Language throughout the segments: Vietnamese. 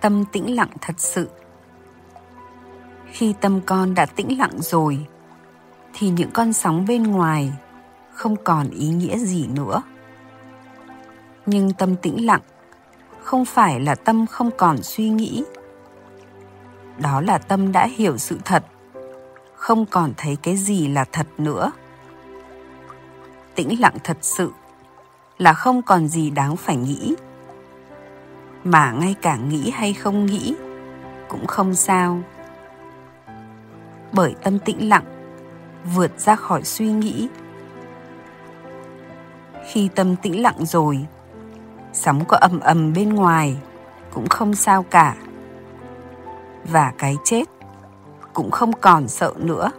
tâm tĩnh lặng thật sự. Khi tâm con đã tĩnh lặng rồi, thì những con sóng bên ngoài không còn ý nghĩa gì nữa. Nhưng tâm tĩnh lặng không phải là tâm không còn suy nghĩ. Đó là tâm đã hiểu sự thật, không còn thấy cái gì là thật nữa. Tĩnh lặng thật sự là không còn gì đáng phải nghĩ mà ngay cả nghĩ hay không nghĩ cũng không sao. Bởi tâm tĩnh lặng vượt ra khỏi suy nghĩ. Khi tâm tĩnh lặng rồi, sóng có ầm ầm bên ngoài cũng không sao cả. Và cái chết cũng không còn sợ nữa.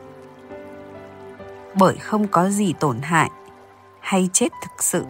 Bởi không có gì tổn hại hay chết thực sự.